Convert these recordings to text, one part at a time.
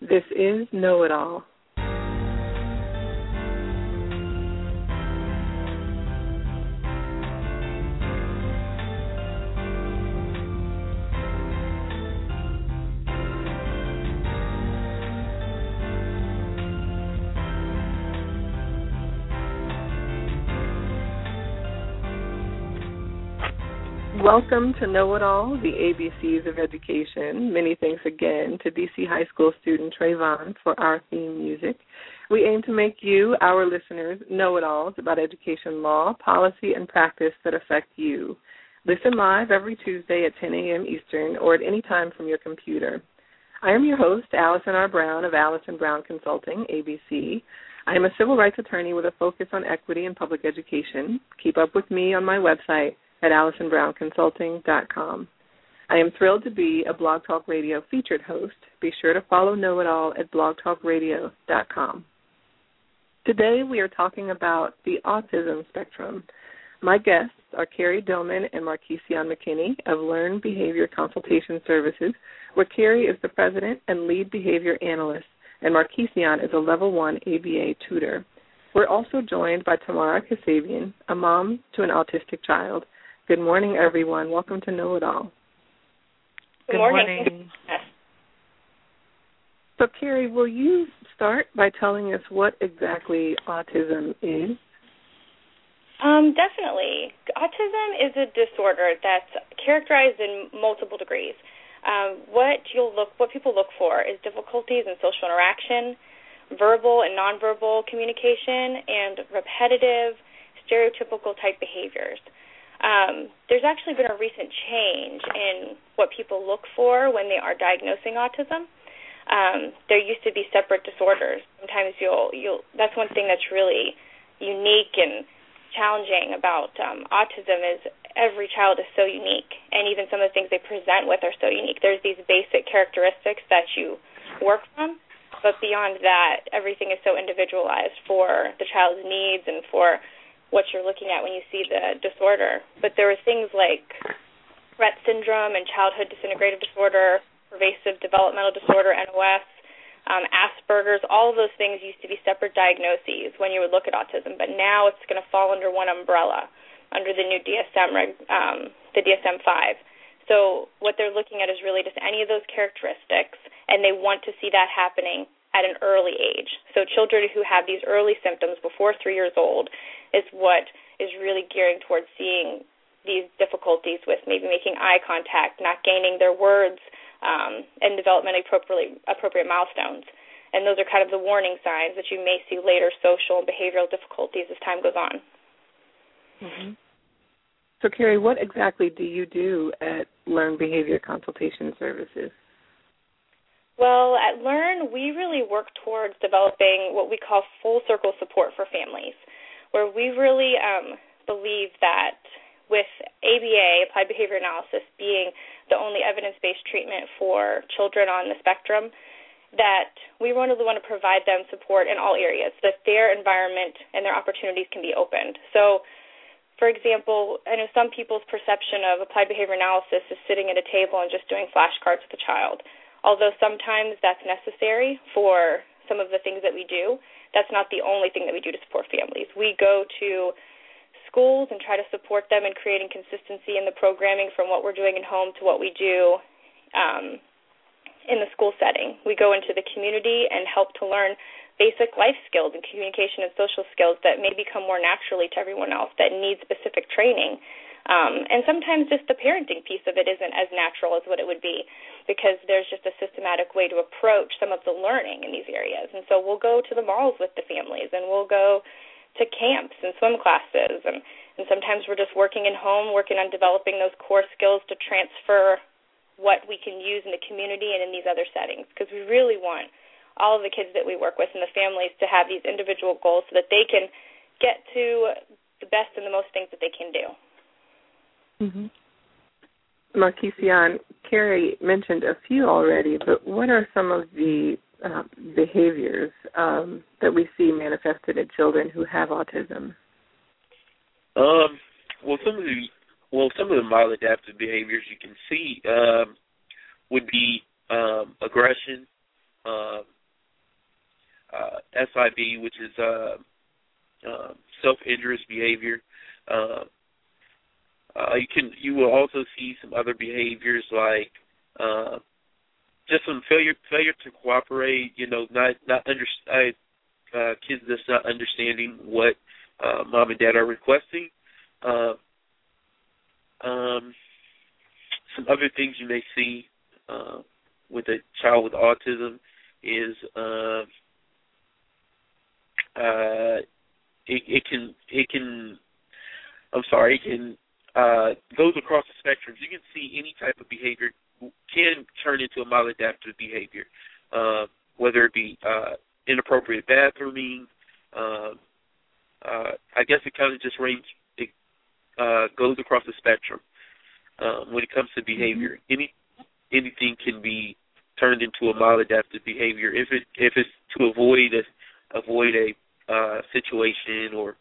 This is Know It All. Welcome to Know It All, the ABCs of Education. Many thanks again to DC High School student Trayvon for our theme music. We aim to make you, our listeners, know it alls about education law, policy, and practice that affect you. Listen live every Tuesday at 10 a.m. Eastern or at any time from your computer. I am your host, Allison R. Brown of Allison Brown Consulting, ABC. I am a civil rights attorney with a focus on equity and public education. Keep up with me on my website, at AllisonBrownConsulting.com. I am thrilled to be a Blog Talk Radio featured host. Be sure to follow Know It All at blogtalkradio.com. Today we are talking about the autism spectrum. My guests are Kerry Dillman and Markeycion McKinney of Learn Behavior Consultation Services, where Kerry is the president and lead behavior analyst, and Markeycion is a level one ABA tutor. We're also joined by Tamara Kassabian, a mom to an autistic child, Good morning, everyone. Welcome to Know It All. Good, morning. So, Kerry, will you start by telling us what exactly autism is? Um, definitely. Autism is a disorder that's characterized in multiple degrees. Um, what you'll look, what people look for, is difficulties in social interaction, verbal and nonverbal communication, and repetitive, stereotypical type behaviors. Um, there's actually been a recent change in what people look for when they are diagnosing autism. Um, there used to be separate disorders. Sometimes you'll you'll that's one thing that's really unique and challenging about um, autism is every child is so unique, and even some of the things they present with are so unique. There's these basic characteristics that you work from, but beyond that, everything is so individualized for the child's needs and for what you're looking at when you see the disorder. But there were things like Rett syndrome and childhood disintegrative disorder, pervasive developmental disorder, NOS, um, Asperger's, all of those things used to be separate diagnoses when you would look at autism, but now it's going to fall under one umbrella, under the new DSM, um, the DSM-5. So what they're looking at is really just any of those characteristics, and they want to see that happening at an early age. So children who have these early symptoms before three years old is what is really gearing towards seeing these difficulties with maybe making eye contact, not gaining their words, um, and developmentally appropriate, appropriate milestones. And those are kind of the warning signs that you may see later social and behavioral difficulties as time goes on. Mm-hmm. So, Kerry, what exactly do you do at Learn Behavior Consultation Services? Well, at Learn, we really work towards developing what we call full circle support for families, where we really um, believe that with ABA, applied behavior analysis, being the only evidence based treatment for children on the spectrum, that we really want to provide them support in all areas, so that their environment and their opportunities can be opened. So, for example, I know some people's perception of applied behavior analysis is sitting at a table and just doing flashcards with a child although sometimes that's necessary for some of the things that we do, that's not the only thing that we do to support families. We go to schools and try to support them in creating consistency in the programming from what we're doing at home to what we do um, in the school setting. We go into the community and help to learn basic life skills and communication and social skills that may become more naturally to everyone else that need specific training. Um, and sometimes just the parenting piece of it isn't as natural as what it would be because there's just a systematic way to approach some of the learning in these areas. And so we'll go to the malls with the families and we'll go to camps and swim classes and, and sometimes we're just working in home, working on developing those core skills to transfer what we can use in the community and in these other settings because we really want all of the kids that we work with and the families to have these individual goals so that they can get to the best and the most things that they can do. Mm-hmm. Markeycion, Kerry mentioned a few already, but what are some of the uh, behaviors um, that we see manifested in children who have autism? Um, well, some of the well, some of the maladaptive behaviors you can see um, would be um, aggression, uh, uh, SIB, which is uh, self-injurious behavior. Uh, you can you will also see some other behaviors like uh, just some failure failure to cooperate. You know, not not under uh, kids just not understanding what uh, mom and dad are requesting. Uh, um, some other things you may see uh, with a child with autism is uh, uh, it, it can it can I'm sorry it can uh, goes across the spectrum. You can see any type of behavior can turn into a maladaptive behavior, uh, whether it be uh, inappropriate bathrooming. Uh, uh, I guess it kind of just range it uh, goes across the spectrum um, when it comes to behavior. Mm-hmm. Any anything can be turned into a maladaptive behavior if it if it's to avoid a avoid a uh, situation or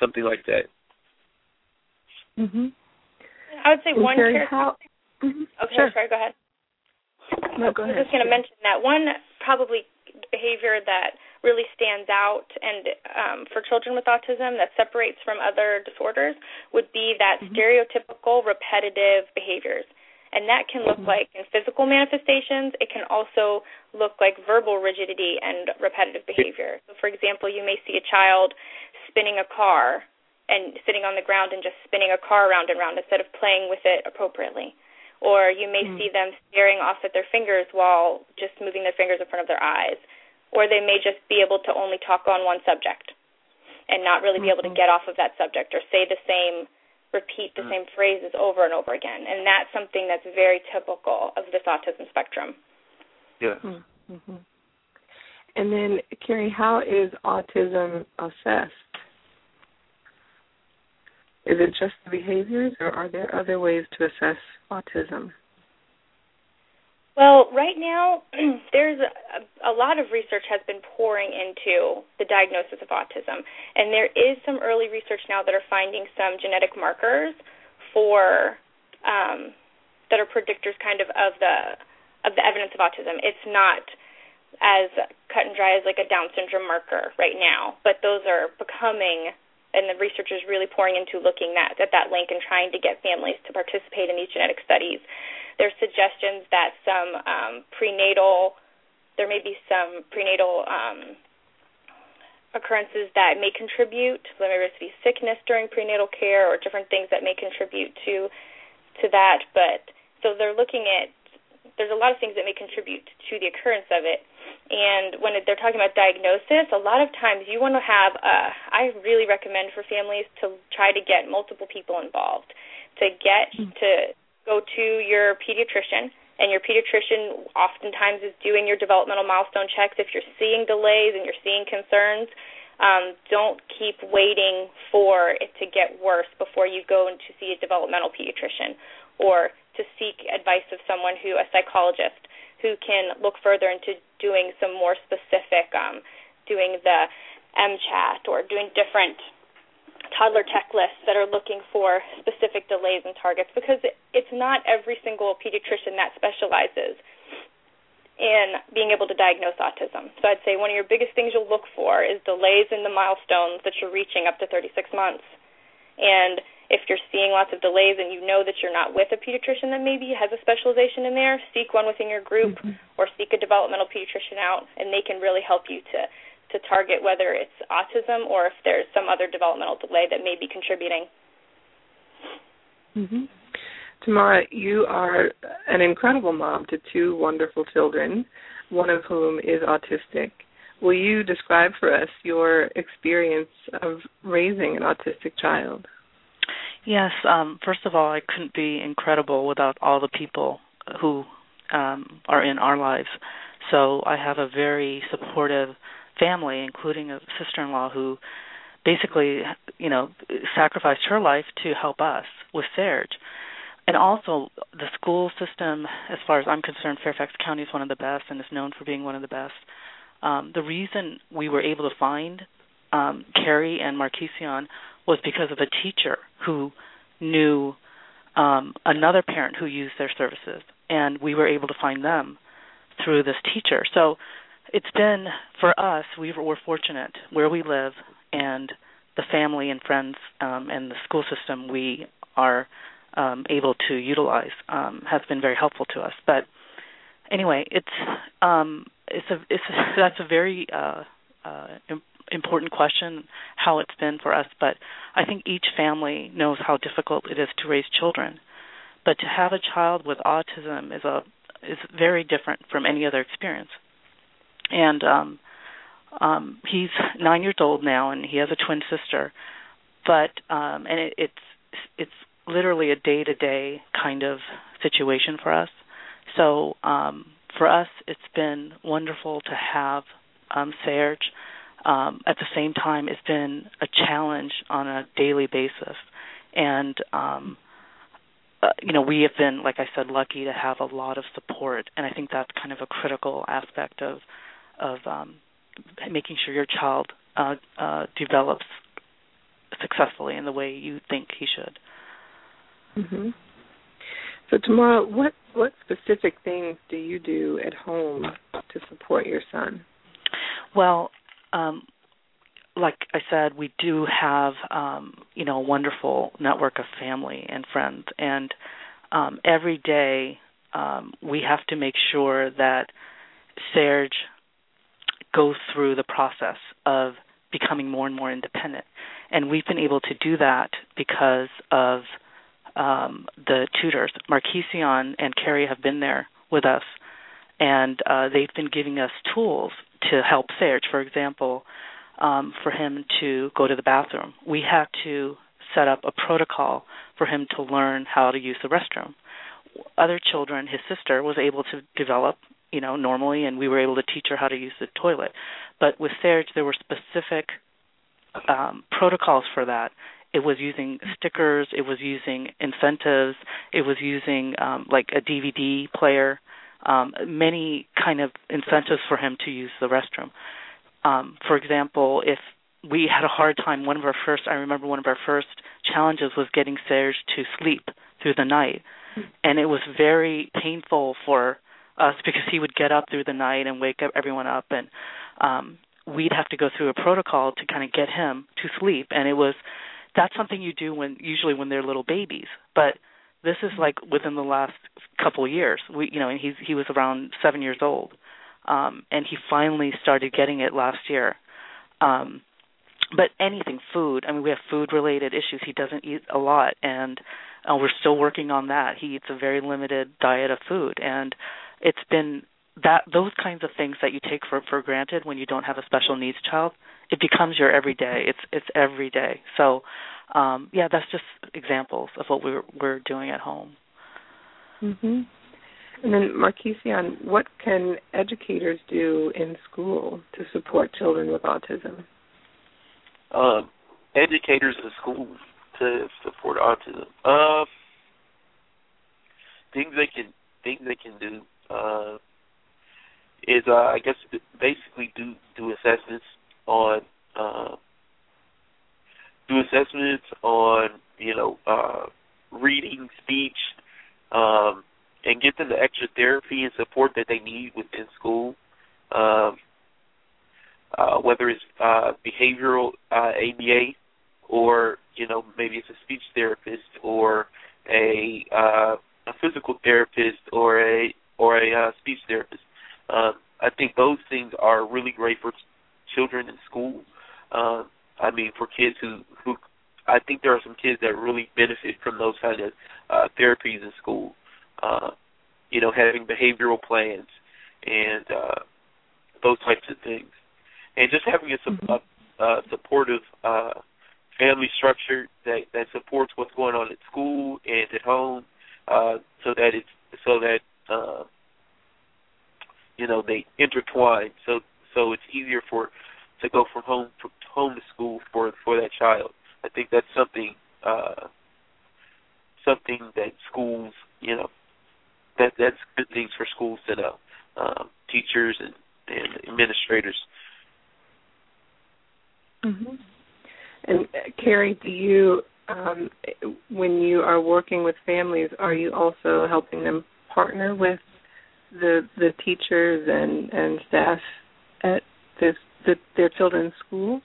something like that. Mhm. I would say one character. How, mm-hmm. Okay, sure. sorry. Go ahead. No, go ahead. I was just going to mention that one probably behavior that really stands out and um, for children with autism that separates from other disorders would be that mm-hmm. stereotypical repetitive behaviors and that can look mm-hmm. like in physical manifestations it can also look like verbal rigidity and repetitive behavior so for example you may see a child spinning a car and sitting on the ground and just spinning a car around and around instead of playing with it appropriately or you may mm-hmm. see them staring off at their fingers while just moving their fingers in front of their eyes or they may just be able to only talk on one subject and not really be able to mm-hmm. get off of that subject or say the same repeat the mm-hmm. same phrases over and over again and that's something that's very typical of this autism spectrum yeah mm-hmm. and then kerry how is autism assessed is it just the behaviors or are there other ways to assess autism well, right now, there's a, a lot of research has been pouring into the diagnosis of autism, and there is some early research now that are finding some genetic markers for um, that are predictors, kind of of the of the evidence of autism. It's not as cut and dry as like a Down syndrome marker right now, but those are becoming and the research is really pouring into looking at, at that link and trying to get families to participate in these genetic studies there's suggestions that some um, prenatal, there may be some prenatal um, occurrences that may contribute, there may be sickness during prenatal care or different things that may contribute to to that. But so they're looking at there's a lot of things that may contribute to the occurrence of it. And when they're talking about diagnosis, a lot of times you want to have. Uh, I really recommend for families to try to get multiple people involved, to get mm. to go to your pediatrician and your pediatrician oftentimes is doing your developmental milestone checks if you're seeing delays and you're seeing concerns um, don't keep waiting for it to get worse before you go to see a developmental pediatrician or to seek advice of someone who a psychologist who can look further into doing some more specific um, doing the MCHAT or doing different toddler checklists that are looking for specific delays and targets because it's not every single pediatrician that specializes in being able to diagnose autism. So I'd say one of your biggest things you'll look for is delays in the milestones that you're reaching up to 36 months. And if you're seeing lots of delays and you know that you're not with a pediatrician that maybe has a specialization in there, seek one within your group mm-hmm. or seek a developmental pediatrician out and they can really help you to to target whether it's autism or if there's some other developmental delay that may be contributing. Mm-hmm. Tamara, you are an incredible mom to two wonderful children, one of whom is autistic. Will you describe for us your experience of raising an autistic child? Yes. Um, first of all, I couldn't be incredible without all the people who um, are in our lives. So I have a very supportive family, including a sister-in-law who basically, you know, sacrificed her life to help us with Serge. And also, the school system, as far as I'm concerned, Fairfax County is one of the best and is known for being one of the best. Um, the reason we were able to find um, Kerry and Markeycion was because of a teacher who knew um, another parent who used their services, and we were able to find them through this teacher. So it's been for us. We we're fortunate where we live and the family and friends um, and the school system we are um, able to utilize um, has been very helpful to us. But anyway, it's um, it's a it's a, that's a very uh, uh, important question how it's been for us. But I think each family knows how difficult it is to raise children. But to have a child with autism is a is very different from any other experience. And um, um, he's nine years old now, and he has a twin sister. But um, and it, it's it's literally a day to day kind of situation for us. So um, for us, it's been wonderful to have um, Serge. Um, at the same time, it's been a challenge on a daily basis, and um, uh, you know we have been, like I said, lucky to have a lot of support, and I think that's kind of a critical aspect of of um, making sure your child uh, uh, develops successfully in the way you think he should. Mm-hmm. So Tamara, what what specific things do you do at home to support your son? Well, um, like I said, we do have um, you know a wonderful network of family and friends, and um, every day um, we have to make sure that Serge goes through the process of becoming more and more independent, and we've been able to do that because of um, the tutors. Markeycion and Kerry have been there with us, and uh, they've been giving us tools to help Serge. For example, um, for him to go to the bathroom, we had to set up a protocol for him to learn how to use the restroom. Other children, his sister was able to develop, you know, normally, and we were able to teach her how to use the toilet. But with Serge, there were specific um, protocols for that it was using stickers, it was using incentives, it was using um, like a DVD player, um, many kind of incentives for him to use the restroom. Um, for example, if we had a hard time, one of our first, I remember one of our first challenges was getting Serge to sleep through the night, and it was very painful for us because he would get up through the night and wake up everyone up. And um we'd have to go through a protocol to kind of get him to sleep. And it was that's something you do when usually when they're little babies. But this is like within the last couple of years. We you know and he's he was around 7 years old. Um and he finally started getting it last year. Um but anything food i mean we have food related issues. He doesn't eat a lot and uh, we're still working on that. He eats a very limited diet of food and it's been that those kinds of things that you take for for granted when you don't have a special needs child it becomes your everyday. It's it's every day so um yeah that's just examples of what we're we're doing at home. Mhm and then Markeycion, what can educators do in school to support children with autism? Um educators in school to support autism. Uh things they can things they can do uh is uh, I guess basically do do assessments on uh, do assessments on you know uh, reading, speech, um, and get them the extra therapy and support that they need within school. Um, uh, whether it's uh, behavioral uh, ABA or you know maybe it's a speech therapist or a uh, a physical therapist or a or a uh, speech therapist. Um, I think those things are really great for children in school. Uh, I mean, for kids who who I think there are some kids that really benefit from those kind of uh, therapies in school. Uh, you know, having behavioral plans and uh, those types of things, and just having a, mm-hmm. a, a supportive uh, family structure that that supports what's going on at school and at home, uh, so that it's so that uh, you know they intertwine so so it's easier for to go from home from home to school for for that child. I think that's something uh something that schools you know that that's good things for schools to know um teachers and and administrators. Mhm and uh, kerry do you um when you are working with families are you also helping them partner with the the teachers and and staff at this the, their children's school?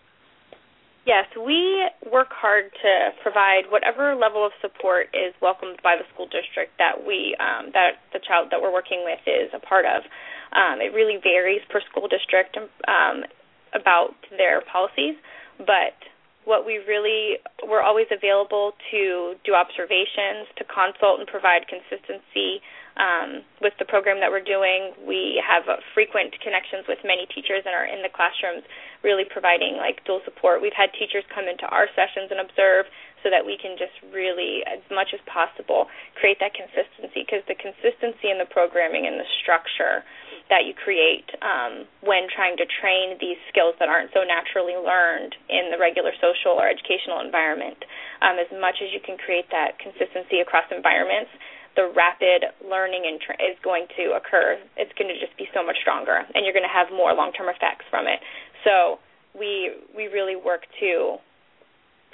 Yes, we work hard to provide whatever level of support is welcomed by the school district that we um, that the child that we're working with is a part of. Um, it really varies per school district um, about their policies, but what we really we're always available to do observations, to consult and provide consistency um, with the program that we're doing. We have uh, frequent connections with many teachers and are in the classrooms really providing like dual support. We've had teachers come into our sessions and observe so that we can just really, as much as possible, create that consistency because the consistency in the programming and the structure that you create um, when trying to train these skills that aren't so naturally learned in the regular social or educational environment. Um, as much as you can create that consistency across environments, the rapid learning and is going to occur. It's going to just be so much stronger, and you're going to have more long-term effects from it. So we we really work to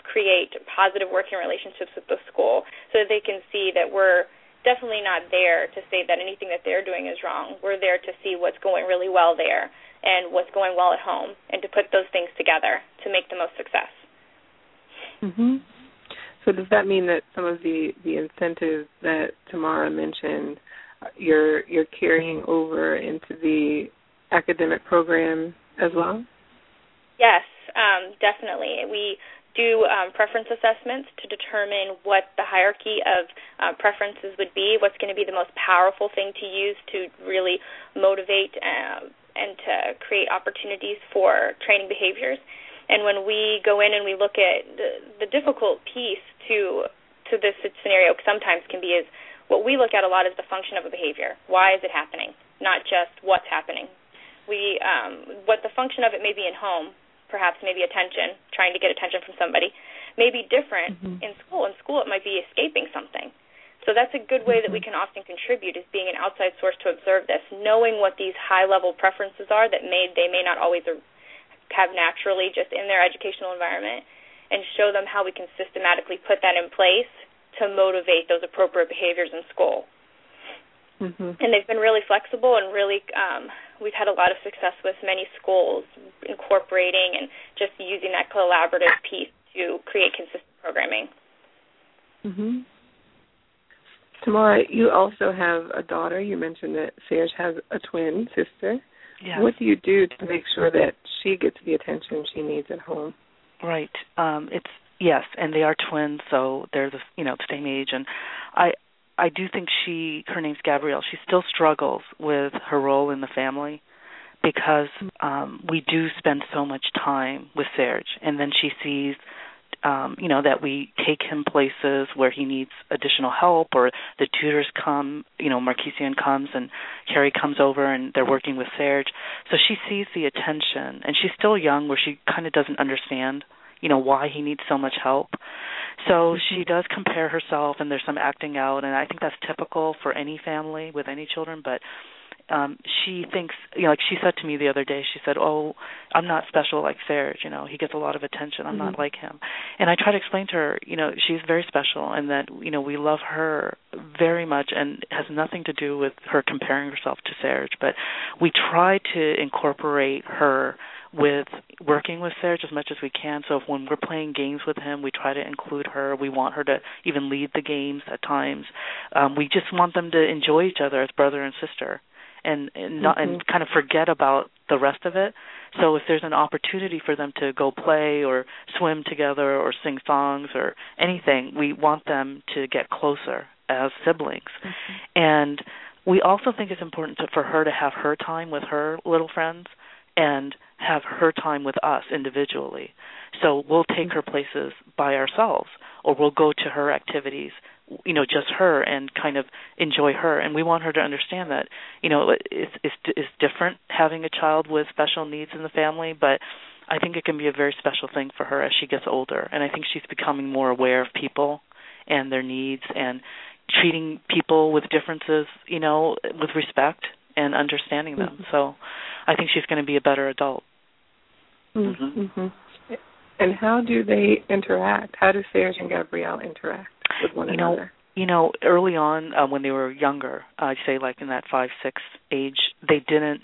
create positive working relationships with the school so that they can see that we're definitely not there to say that anything that they're doing is wrong. We're there to see what's going really well there and what's going well at home and to put those things together to make the most success. Mhm. So does that mean that some of the the incentives that Tamara mentioned you're you're carrying over into the academic program as well? Yes, um, definitely. We do um, preference assessments to determine what the hierarchy of uh, preferences would be, what's going to be the most powerful thing to use to really motivate uh, and to create opportunities for training behaviors. And when we go in and we look at the, the difficult piece to to this scenario, sometimes can be is what we look at a lot is the function of a behavior. Why is it happening? Not just what's happening. We um, what the function of it may be in home, perhaps maybe attention, trying to get attention from somebody, may be different mm-hmm. in school. In school, it might be escaping something. So that's a good way that we mm-hmm. can often contribute is being an outside source to observe this, knowing what these high level preferences are that may they may not always have naturally just in their educational environment and show them how we can systematically put that in place to motivate those appropriate behaviors in school. Mm-hmm. And they've been really flexible and really um, we've had a lot of success with many schools incorporating and just using that collaborative piece to create consistent programming. Mhm. Tamara, you also have a daughter. You mentioned that Serge has a twin sister. Yes. What do you do to make sure that she gets the attention she needs at home? Right. Um it's yes, and they are twins, so they're the you know the same age and I I do think she her name's Gabrielle. She still struggles with her role in the family because um we do spend so much time with Serge and then she sees um, you know, that we take him places where he needs additional help or the tutors come, you know, Markeycion comes and Kerry comes over and they're working with Serge. So she sees the attention and she's still young where she kind of doesn't understand, you know, why he needs so much help. So she does compare herself and there's some acting out and I think that's typical for any family with any children, but um she thinks you know like she said to me the other day she said oh i'm not special like serge you know he gets a lot of attention i'm mm-hmm. not like him and i try to explain to her you know she's very special and that you know we love her very much and it has nothing to do with her comparing herself to serge but we try to incorporate her with working with Serge as much as we can. So if when we're playing games with him, we try to include her. We want her to even lead the games at times. Um, we just want them to enjoy each other as brother and sister and and not mm-hmm. and kind of forget about the rest of it. So if there's an opportunity for them to go play or swim together or sing songs or anything, we want them to get closer as siblings. Mm-hmm. And we also think it's important to, for her to have her time with her little friends and have her time with us individually. So we'll take her places by ourselves or we'll go to her activities you know just her and kind of enjoy her and we want her to understand that you know it's it's it's different having a child with special needs in the family but I think it can be a very special thing for her as she gets older and I think she's becoming more aware of people and their needs and treating people with differences you know with respect and understanding them mm-hmm. so I think she's going to be a better adult mm-hmm. mm-hmm. and how do they interact how do Serge and Gabrielle interact with one you another? know you know, early on uh, when they were younger, I'd say like in that five, six age, they didn't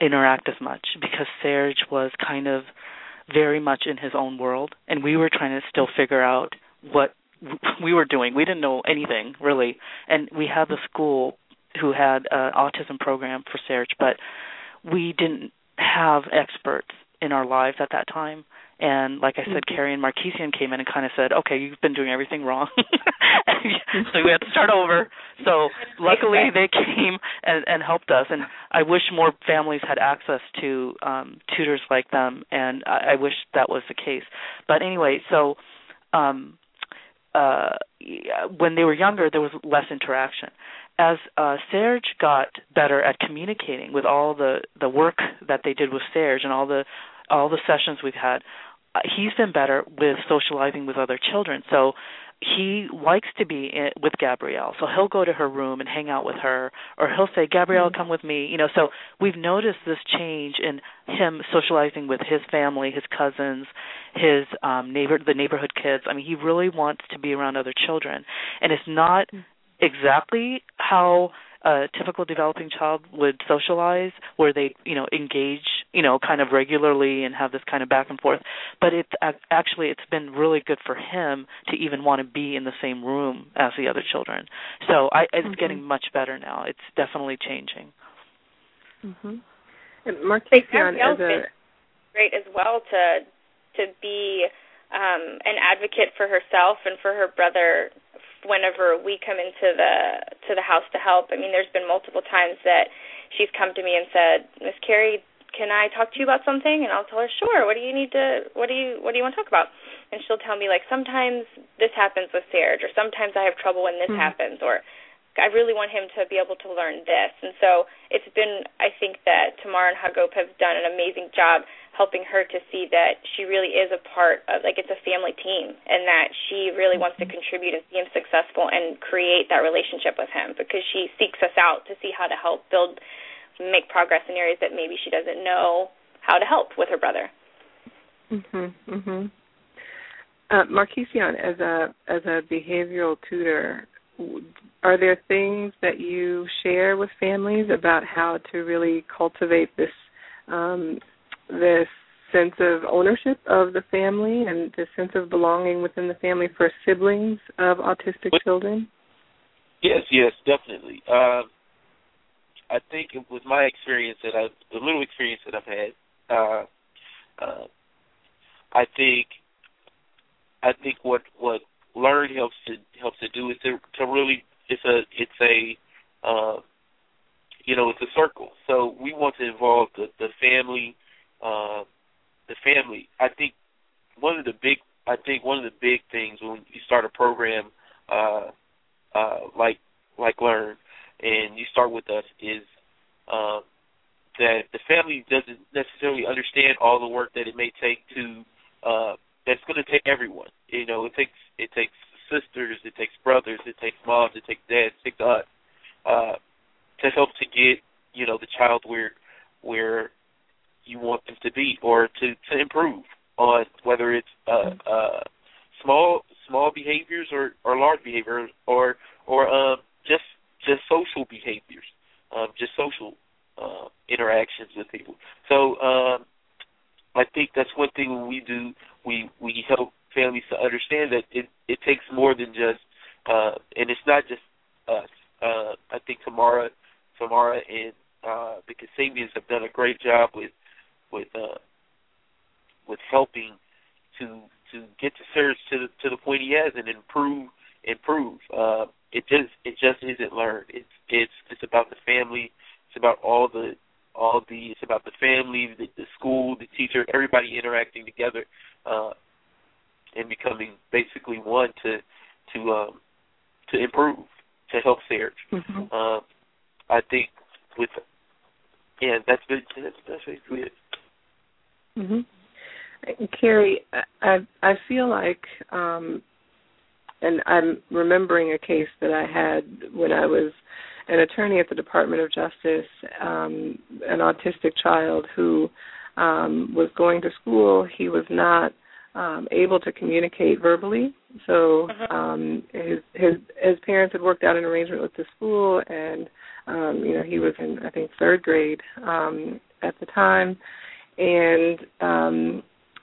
interact as much because Serge was kind of very much in his own world, and we were trying to still figure out what we were doing. We didn't know anything really, and we had the school who had an autism program for Serge, but we didn't have experts in our lives at that time. And like I said, mm-hmm. Kerry and Markeycion came in and kind of said, "Okay, you've been doing everything wrong, so we had to start over." So luckily, they came and, and helped us. And I wish more families had access to um, tutors like them, and I, I wish that was the case. But anyway, so um, uh, when they were younger, there was less interaction. As uh, Serge got better at communicating with all the the work that they did with Serge and all the all the sessions we've had, uh, he's been better with socializing with other children. So he likes to be in, with Gabrielle. So he'll go to her room and hang out with her, or he'll say, "Gabrielle, mm-hmm. come with me." You know, so we've noticed this change in him socializing with his family, his cousins, his um neighbor, the neighborhood kids. I mean, he really wants to be around other children, and it's not mm. exactly how a typical developing child would socialize where they you know engage you know kind of regularly and have this kind of back and forth. But it's actually it's been really good for him to even want to be in the same room as the other children. So i it's mm-hmm. getting much better now. It's definitely changing. Mhm and Markeycion as a great as well to to be um an advocate for herself and for her brother whenever we come into the to the house to help. I mean, there's been multiple times that she's come to me and said, "Miss Kerry, can I talk to you about something?" And I'll tell her, "Sure. What do you need to what do you what do you want to talk about?" And she'll tell me like, "Sometimes this happens with Serge, or sometimes I have trouble when this mm-hmm. happens, or I really want him to be able to learn this." And so it's been I think that Tamara and Hagop have done an amazing job helping her to see that she really is a part of like it's a family team and that she really wants to contribute and see him successful and create that relationship with him because she seeks us out to see how to help build make progress in areas that maybe she doesn't know how to help with her brother. Mhm. Mhm. Uh, Markeycion, as a as a behavioral tutor, are there things that you share with families about how to really cultivate this um, this sense of ownership of the family and the sense of belonging within the family for siblings of autistic children? Yes, yes, definitely. Uh, I think with my experience that I, the little experience that I've had, uh, uh, I think, I think what what learn helps to helps to do is to to really it's a it's a uh, you know it's a circle. So we want to involve the the family uh, the family. I think one of the big I think one of the big things when you start a program uh, uh, like like Learn and you start with us is um, that the family doesn't necessarily understand all the work that it may take to uh, that's going to take everyone. You know, it takes it takes sisters, it takes brothers, it takes moms, it takes dads, it takes us uh, to help to get you know the child where where you want them to be or to to improve on whether it's uh, uh, small small behaviors or or large behaviors or or um, just just social behaviors, um, just social uh, interactions with people. So um, I think that's one thing we do we we help families to understand that it it takes more than just uh, and it's not just us. Uh, I think Tamara Tamara and uh, the Kassabians have done a great job with with uh, with helping to to get the Serge to the to the point he has and improve improve. Uh, it just it just isn't learned. It's it's it's about the family. It's about all the all the it's about the family, the, the school, the teacher, everybody interacting together uh, and becoming basically one to to um, to improve to help Serge. Mm-hmm. Uh, I think with yeah, that's that's that's basically it. Mhm. Kerry, I I feel like um and I'm remembering a case that I had when I was an attorney at the Department of Justice, um an autistic child who um was going to school. He was not um, able to communicate verbally. So mm-hmm. um, his his his parents had worked out an arrangement with the school, and um, you know he was in I think third grade um, at the time, and um,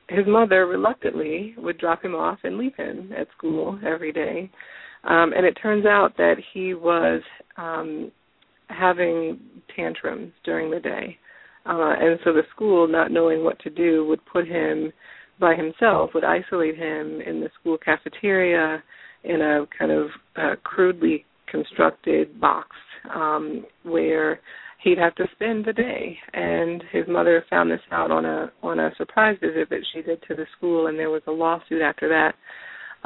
his mother reluctantly would drop him off and leave him at school every day. Um, and it turns out that he was um, having tantrums during the day. Uh, and so the school, not knowing what to do, would put him by himself, would isolate him in the school cafeteria in a kind of uh, crudely constructed box um, where he'd have to spend the day. And his mother found this out on a on a surprise visit that she did to the school, and there was a lawsuit after that.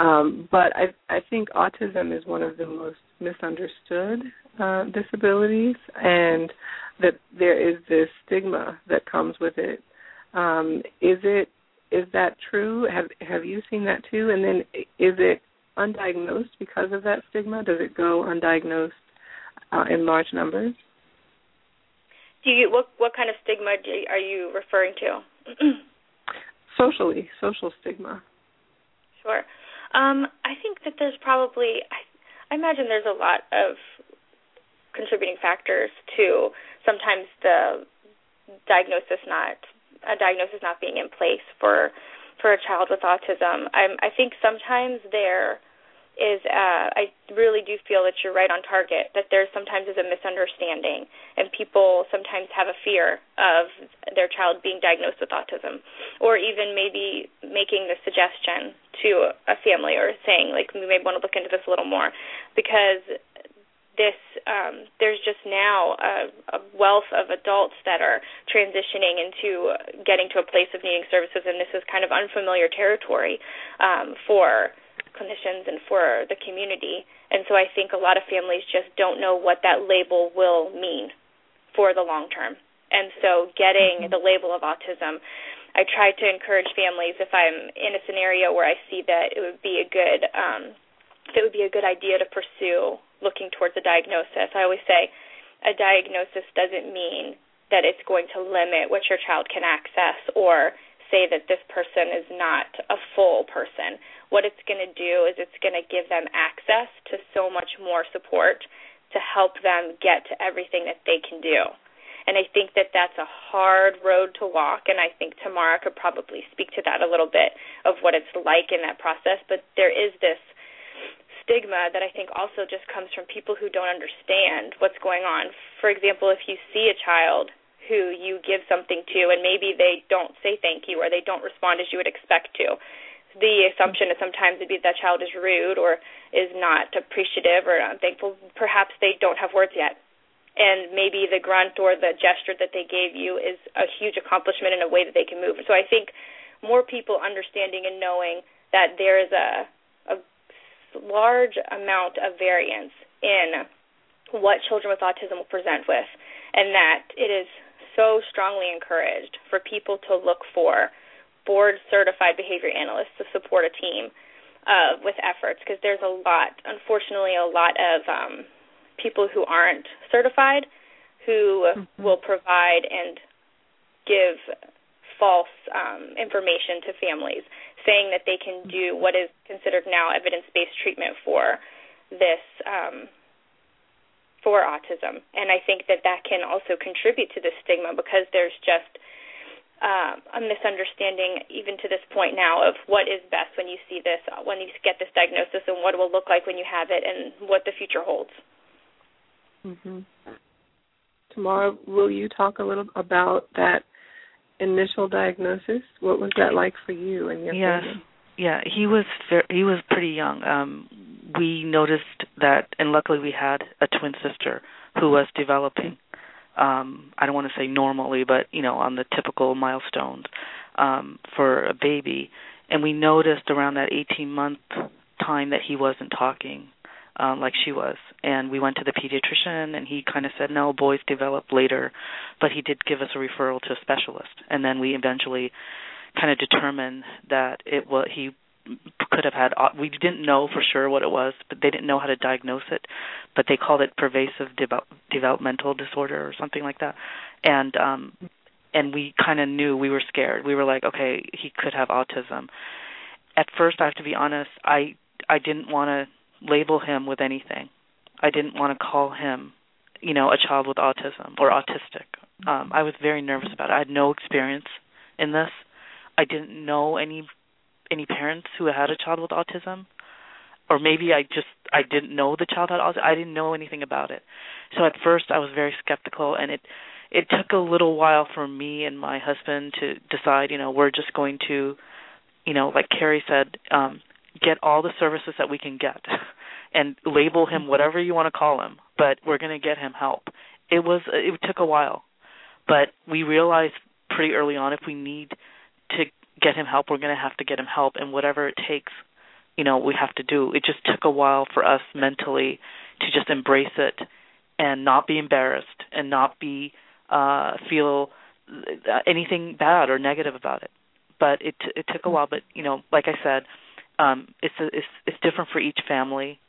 Um, but I I think autism is one of the most misunderstood uh, disabilities, and that there is this stigma that comes with it. Um, is it is that true? Have have you seen that too? And then is it undiagnosed because of that stigma? Does it go undiagnosed uh, in large numbers? Do you what what kind of stigma you, are you referring to? Socially, social stigma. Sure. Um, I think that there's probably I, I imagine there's a lot of contributing factors to sometimes the diagnosis not a diagnosis not being in place for for a child with autism. I'm, I think sometimes there is uh, I really do feel that you're right on target. That there sometimes is a misunderstanding, and people sometimes have a fear of their child being diagnosed with autism, or even maybe making the suggestion to a family or saying like we may want to look into this a little more, because this um, there's just now a, a wealth of adults that are transitioning into getting to a place of needing services, and this is kind of unfamiliar territory um, for clinicians and for the community. And so I think a lot of families just don't know what that label will mean for the long term. And so getting mm-hmm. the label of autism, I try to encourage families if I'm in a scenario where I see that it would be a good um, it would be a good idea to pursue looking towards a diagnosis. I always say a diagnosis doesn't mean that it's going to limit what your child can access or say that this person is not a full person. What it's going to do is it's going to give them access to so much more support to help them get to everything that they can do. And I think that that's a hard road to walk, and I think Tamara could probably speak to that a little bit of what it's like in that process. But there is this stigma that I think also just comes from people who don't understand what's going on. For example, if you see a child who you give something to and maybe they don't say thank you or they don't respond as you would expect to, the assumption is sometimes would be that child is rude or is not appreciative or unthankful. Perhaps they don't have words yet. And maybe the grunt or the gesture that they gave you is a huge accomplishment in a way that they can move. So I think more people understanding and knowing that there is a large amount of variance in what children with autism will present with, and that it is so strongly encouraged for people to look for board certified behavior analysts to support a team uh, with efforts because there's a lot, unfortunately, a lot of um, people who aren't certified who mm-hmm. will provide and give false um, information to families saying that they can do what is considered now evidence-based treatment for this um, for autism, and I think that that can also contribute to the stigma because there's just uh, a misunderstanding even to this point now of what is best when you see this, when you get this diagnosis, and what it will look like when you have it, and what the future holds. Mm-hmm. Tamara, will you talk a little about that initial diagnosis? What was that like for you and your yes. family? Yeah, he was very, he was pretty young. Um we noticed that and luckily we had a twin sister who was developing um I don't want to say normally, but you know, on the typical milestones um for a baby and we noticed around that 18 month time that he wasn't talking um, like she was. And we went to the pediatrician, and he kind of said, no, boys develop later, but he did give us a referral to a specialist. And then we eventually kind of determined that it was he could have had we didn't know for sure what it was but they didn't know how to diagnose it but they called it pervasive de- developmental disorder or something like that and um and we kind of knew we were scared we were like okay he could have autism at first I have to be honest, I I didn't want to label him with anything. I didn't want to call him, you know, a child with autism or autistic. Um I was very nervous about it. I had no experience in this. I didn't know any any parents who had a child with autism or maybe I just I didn't know the child had autism. I didn't know anything about it. So at first I was very skeptical and it it took a little while for me and my husband to decide, you know, we're just going to, you know, like Kerry said, um, get all the services that we can get and label him whatever you want to call him, but we're going to get him help. It was it took a while, but we realized pretty early on if we need to get him help, we're going to have to get him help and whatever it takes, you know, we have to do. It just took a while for us mentally to just embrace it and not be embarrassed and not be uh feel anything bad or negative about it. But it it took a while. But you know, like I said, um, it's a, it's it's different for each family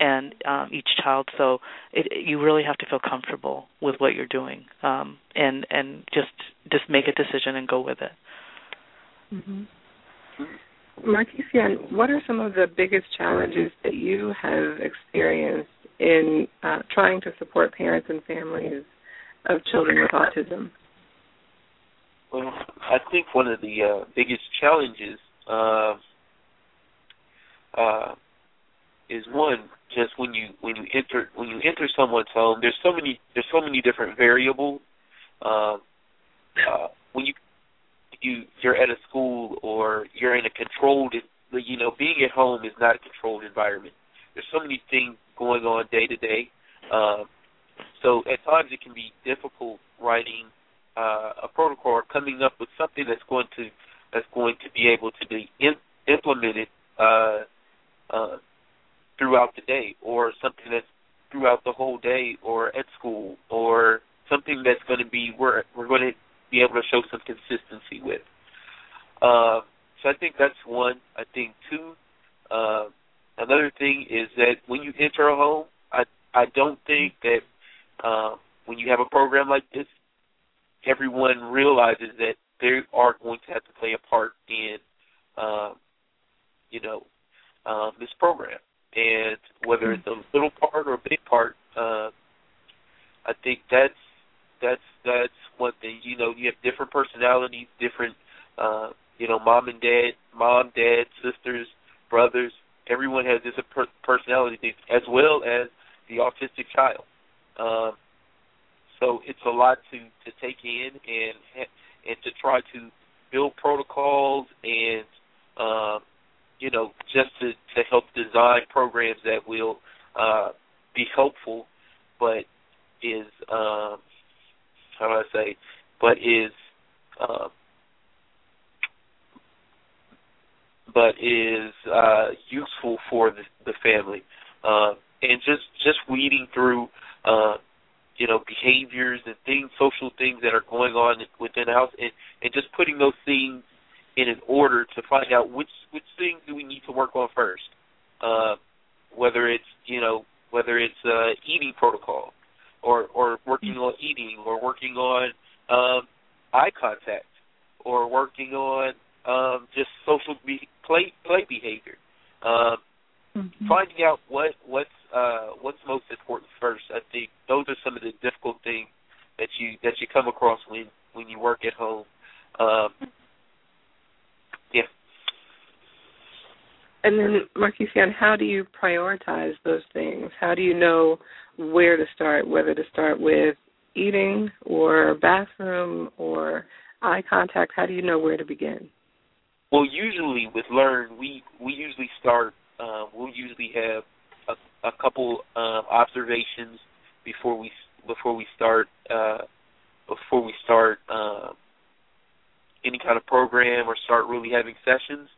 and um, each child. So it, you really have to feel comfortable with what you're doing, um, and and just just make a decision and go with it. Mm-hmm. Markeycion, what are some of the biggest challenges that you have experienced in uh, trying to support parents and families of children with autism? Well, I think one of the uh, biggest challenges uh, uh, is one just when you when you enter when you enter someone's home. There's so many there's so many different variables. Uh, uh, when you you you're at a school or you're in a controlled you know being at home is not a controlled environment. There's so many things going on day to day. Um, so at times it can be difficult writing uh, a protocol or coming up with something that's going to that's going to be able to be in, implemented uh, uh, throughout the day, or something that's throughout the whole day, or at school, or something that's going to be we're we're going to be able to show some consistency with. Uh, so I think that's one. I think two. Uh, another thing is that when you enter a home, I I don't think that uh, when you have a program like this, everyone realizes that they are going to have to play a part in, um, you know, um, this program. And whether it's a little part or a big part, uh, I think that's that's that's one thing. You know, you have different personalities, different, uh, you know, mom and dad, mom, dad, sisters, brothers. Everyone has different per- personality, as well as the autistic child. Um, so it's a lot to to take in and and to try to build protocols and uh, you know just to to help design programs that will uh, be helpful, but is um, how do I say, but is uh, but is uh, useful for the, the family. Uh, and just just weeding through uh, you know behaviors and things, social things that are going on within the house, and, and just putting those things in an order to find out which which things do we need to work on first. Uh, whether it's you know whether it's uh, eating protocol, or or working on eating, or working on um, eye contact, or working on um, just social be- play play behavior. Um, mm-hmm. Finding out what what's uh, what's most important first. I think those are some of the difficult things that you that you come across when when you work at home. Um, yeah. And then, Markeycion, how do you prioritize those things? How do you know where to start, whether to start with eating or bathroom or eye contact? How do you know where to begin? Well, usually with Learn, we we usually start. Uh, we'll usually have a, a couple um, observations before we before we start uh, before we start uh, any kind of program or start really having sessions,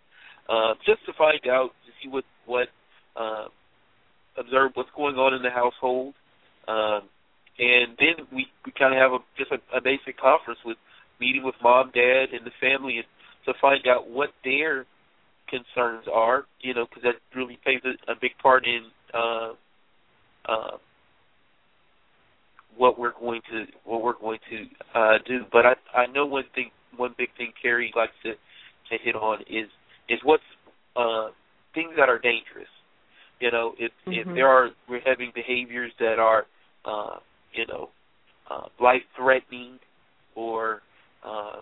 uh, just to find out to see what what uh, observe what's going on in the household, um, and then we we kind of have a just a, a basic conference with meeting with mom, dad, and the family, and to find out what their concerns are, you know, because that really plays a, a big part in uh, uh, what we're going to what we're going to uh, do. But I I know one thing, one big thing Kerry likes to to hit on is is what's uh, things that are dangerous. You know, if mm-hmm. if there are we're having behaviors that are, uh, you know, uh, life threatening, or uh,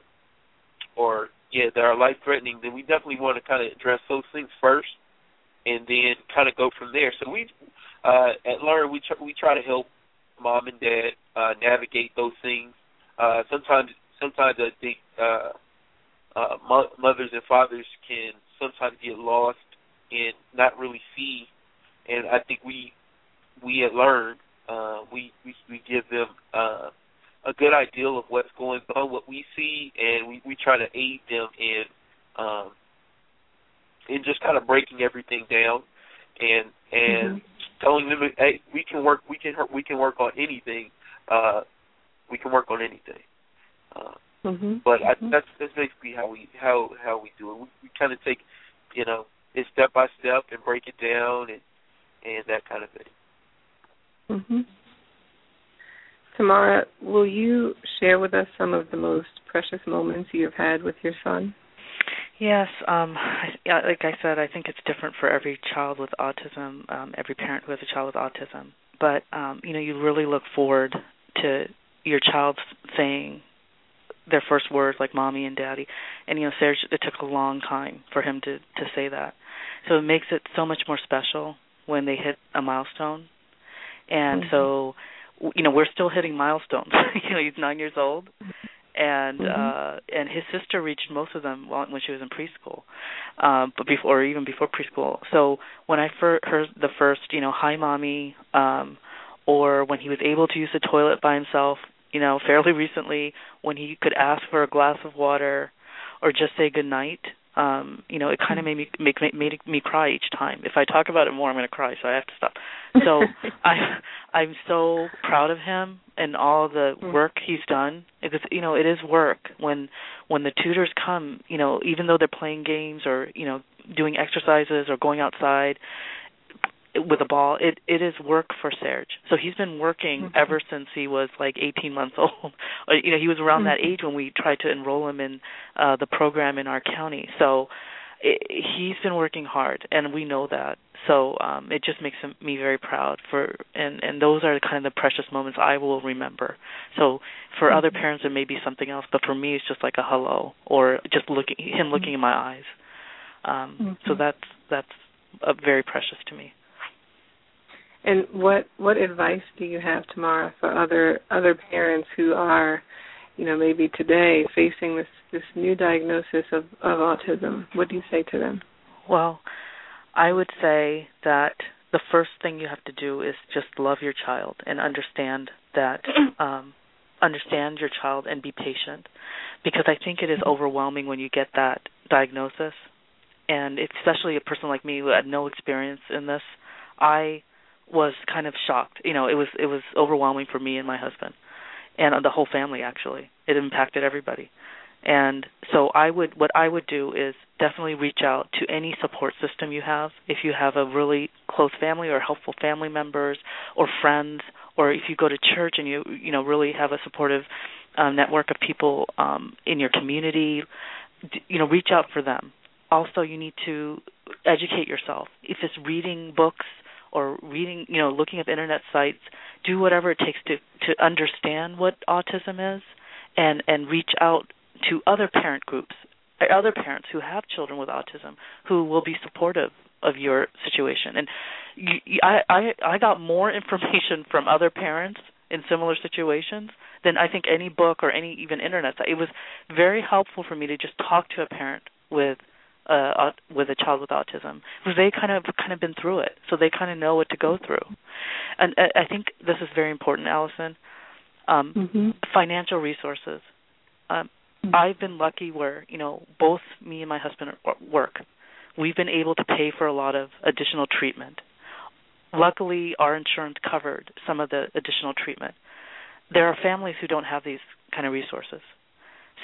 or yeah, that are life threatening, then we definitely want to kind of address those things first, and then kind of go from there. So we uh, at Learn we tr- we try to help mom and dad uh, navigate those things. Uh, sometimes sometimes I think uh, uh, mo- mothers and fathers can sometimes get lost and not really see. And I think we we at Learn uh, we, we we give them uh, a good idea of what's going on, what we see, and we we try to aid them in um, in just kind of breaking everything down and and mm-hmm. telling them, hey, we can work, we can we can work on anything, uh, we can work on anything. Uh, mm-hmm. But I, mm-hmm. that's that's basically how we how how we do it. We, we kind of take, you know, it step by step and break it down and and that kind of thing. Mhm. Tamara, will you share with us some of the most precious moments you have had with your son? Yes, um, I, like I said, I think it's different for every child with autism, um, every parent who has a child with autism. But um, you know, you really look forward to your child saying their first words like "mommy" and "daddy," and you know, Serge, it took a long time for him to to say that. So it makes it so much more special when they hit a milestone. And mm-hmm. so you know we're still hitting milestones you know he's nine years old and mm-hmm. uh and his sister reached most of them when she was in preschool um but before or even before preschool so when i fir- heard the first you know hi mommy um or when he was able to use the toilet by himself you know fairly recently when he could ask for a glass of water or just say good night um you know it kind of made me make made me cry each time. If i talk about it more i'm going to cry so i have to stop. So i i'm so proud of him and all the mm. work he's done. Because you know it is work when when the tutors come you know even though they're playing games or you know doing exercises or going outside with a ball it it is work for Serge. So he's been working mm-hmm. ever since he was like 18 months old. you know, he was around mm-hmm. that age when we tried to enroll him in uh the program in our county. So it, he's been working hard and we know that. So um it just makes him, me very proud for and and those are kind of the precious moments I will remember. So for mm-hmm. other parents it may be something else, but for me it's just like a hello or just looking him looking mm-hmm. in my eyes. Um so that's that's uh, very precious to me. And what what advice do you have, Tamara, for other other parents who are, you know, maybe today facing this this new diagnosis of of autism? What do you say to them? Well, I would say that the first thing you have to do is just love your child and understand that um understand your child and be patient because I think it is overwhelming when you get that diagnosis and especially a person like me who had no experience in this. I was kind of shocked. You know, it was it was overwhelming for me and my husband, and the whole family. Actually, it impacted everybody. And so I would what I would do is definitely reach out to any support system you have. If you have a really close family or helpful family members or friends, or if you go to church and you you know really have a supportive um, network of people um, in your community, you know reach out for them. Also, you need to educate yourself. If it's reading books or reading, you know, looking up internet sites, do whatever it takes to to understand what autism is and and reach out to other parent groups, uh, other parents who have children with autism who will be supportive of your situation. And you, I I I got more information from other parents in similar situations than I think any book or any even internet site. It was very helpful for me to just talk to a parent with uh, with a child with autism because they kind of kind of been through it, so they kind of know what to go through. And uh, I think this is very important, Allison. Um, mm-hmm. Financial resources. Um, mm-hmm. I've been lucky where you know both me and my husband work. We've been able to pay for a lot of additional treatment. Luckily, our insurance covered some of the additional treatment. There are families who don't have these kind of resources,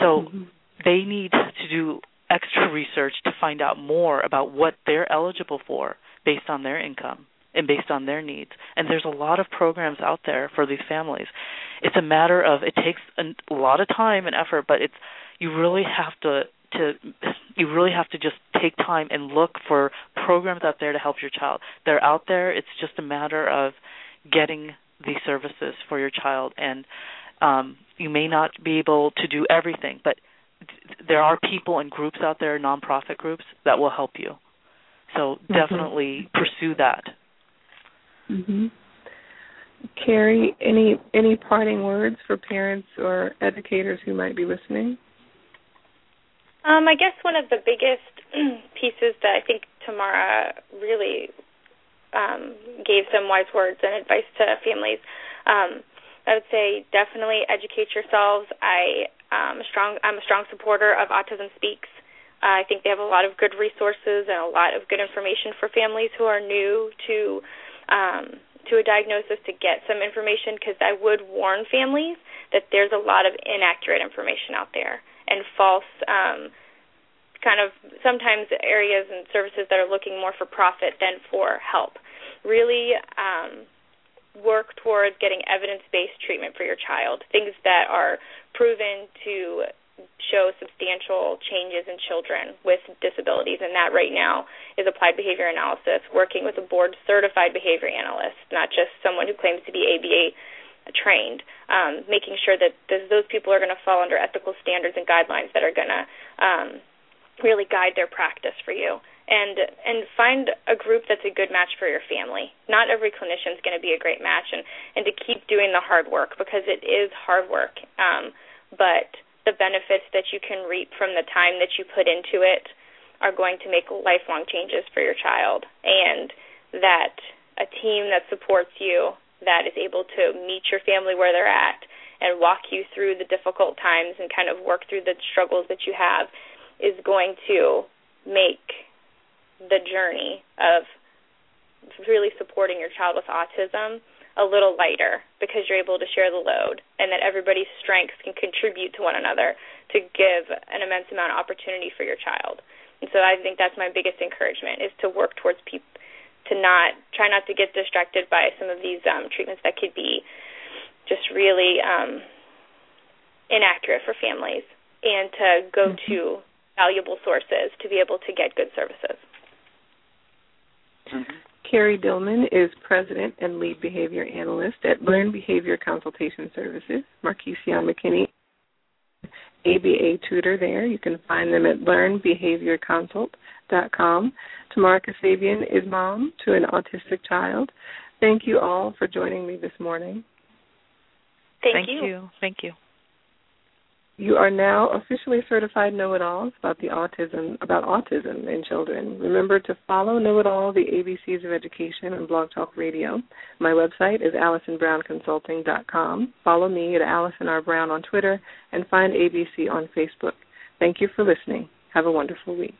so mm-hmm. they need to do extra research to find out more about what they're eligible for based on their income and based on their needs. And there's a lot of programs out there for these families. It's a matter of it takes a lot of time and effort, but it's you really have to to you really have to just take time and look for programs out there to help your child. They're out there. It's just a matter of getting these services for your child and um, you may not be able to do everything, but there are people and groups out there, nonprofit groups, that will help you. So mm-hmm. definitely pursue that. Mm-hmm. Kerry, any any parting words for parents or educators who might be listening? Um, I guess one of the biggest pieces that I think Tamara really um, gave some wise words and advice to families. Um, I would say definitely educate yourselves. I um, a strong I'm a strong supporter of Autism Speaks. Uh, I think they have a lot of good resources and a lot of good information for families who are new to um, to a diagnosis to get some information because I would warn families that there's a lot of inaccurate information out there and false um, kind of sometimes areas and services that are looking more for profit than for help. Really um, work towards getting evidence-based treatment for your child, things that are proven to show substantial changes in children with disabilities, and that right now is applied behavior analysis, working with a board certified behavior analyst, not just someone who claims to be ABA trained, um, making sure that those people are going to fall under ethical standards and guidelines that are going to um, really guide their practice for you and and find a group that's a good match for your family. Not every clinician is going to be a great match, and and to keep doing the hard work because it is hard work. Um, but the benefits that you can reap from the time that you put into it are going to make lifelong changes for your child, and that a team that supports you that is able to meet your family where they're at and walk you through the difficult times and kind of work through the struggles that you have is going to make the journey of really supporting your child with autism a little lighter because you're able to share the load and that everybody's strengths can contribute to one another to give an immense amount of opportunity for your child. And so I think that's my biggest encouragement is to work towards people to not try not to get distracted by some of these um, treatments that could be just really um, inaccurate for families and to go mm-hmm. to valuable sources to be able to get good services. Mm-hmm. Kerry Dillman is President and Lead Behavior Analyst at Learn Behavior Consultation Services. Markeycion McKinney, ABA tutor there. You can find them at learnbehaviorconsult.com. Tamara Kassabian is mom to an autistic child. Thank you all for joining me this morning. Thank, Thank you. you. Thank you. You are now officially certified know-it-alls about the autism about autism in children. Remember to follow Know It All, the ABCs of Education on Blog Talk Radio. My website is AllisonBrownConsulting.com. Follow me at Allison R. Brown on Twitter and find ABC on Facebook. Thank you for listening. Have a wonderful week.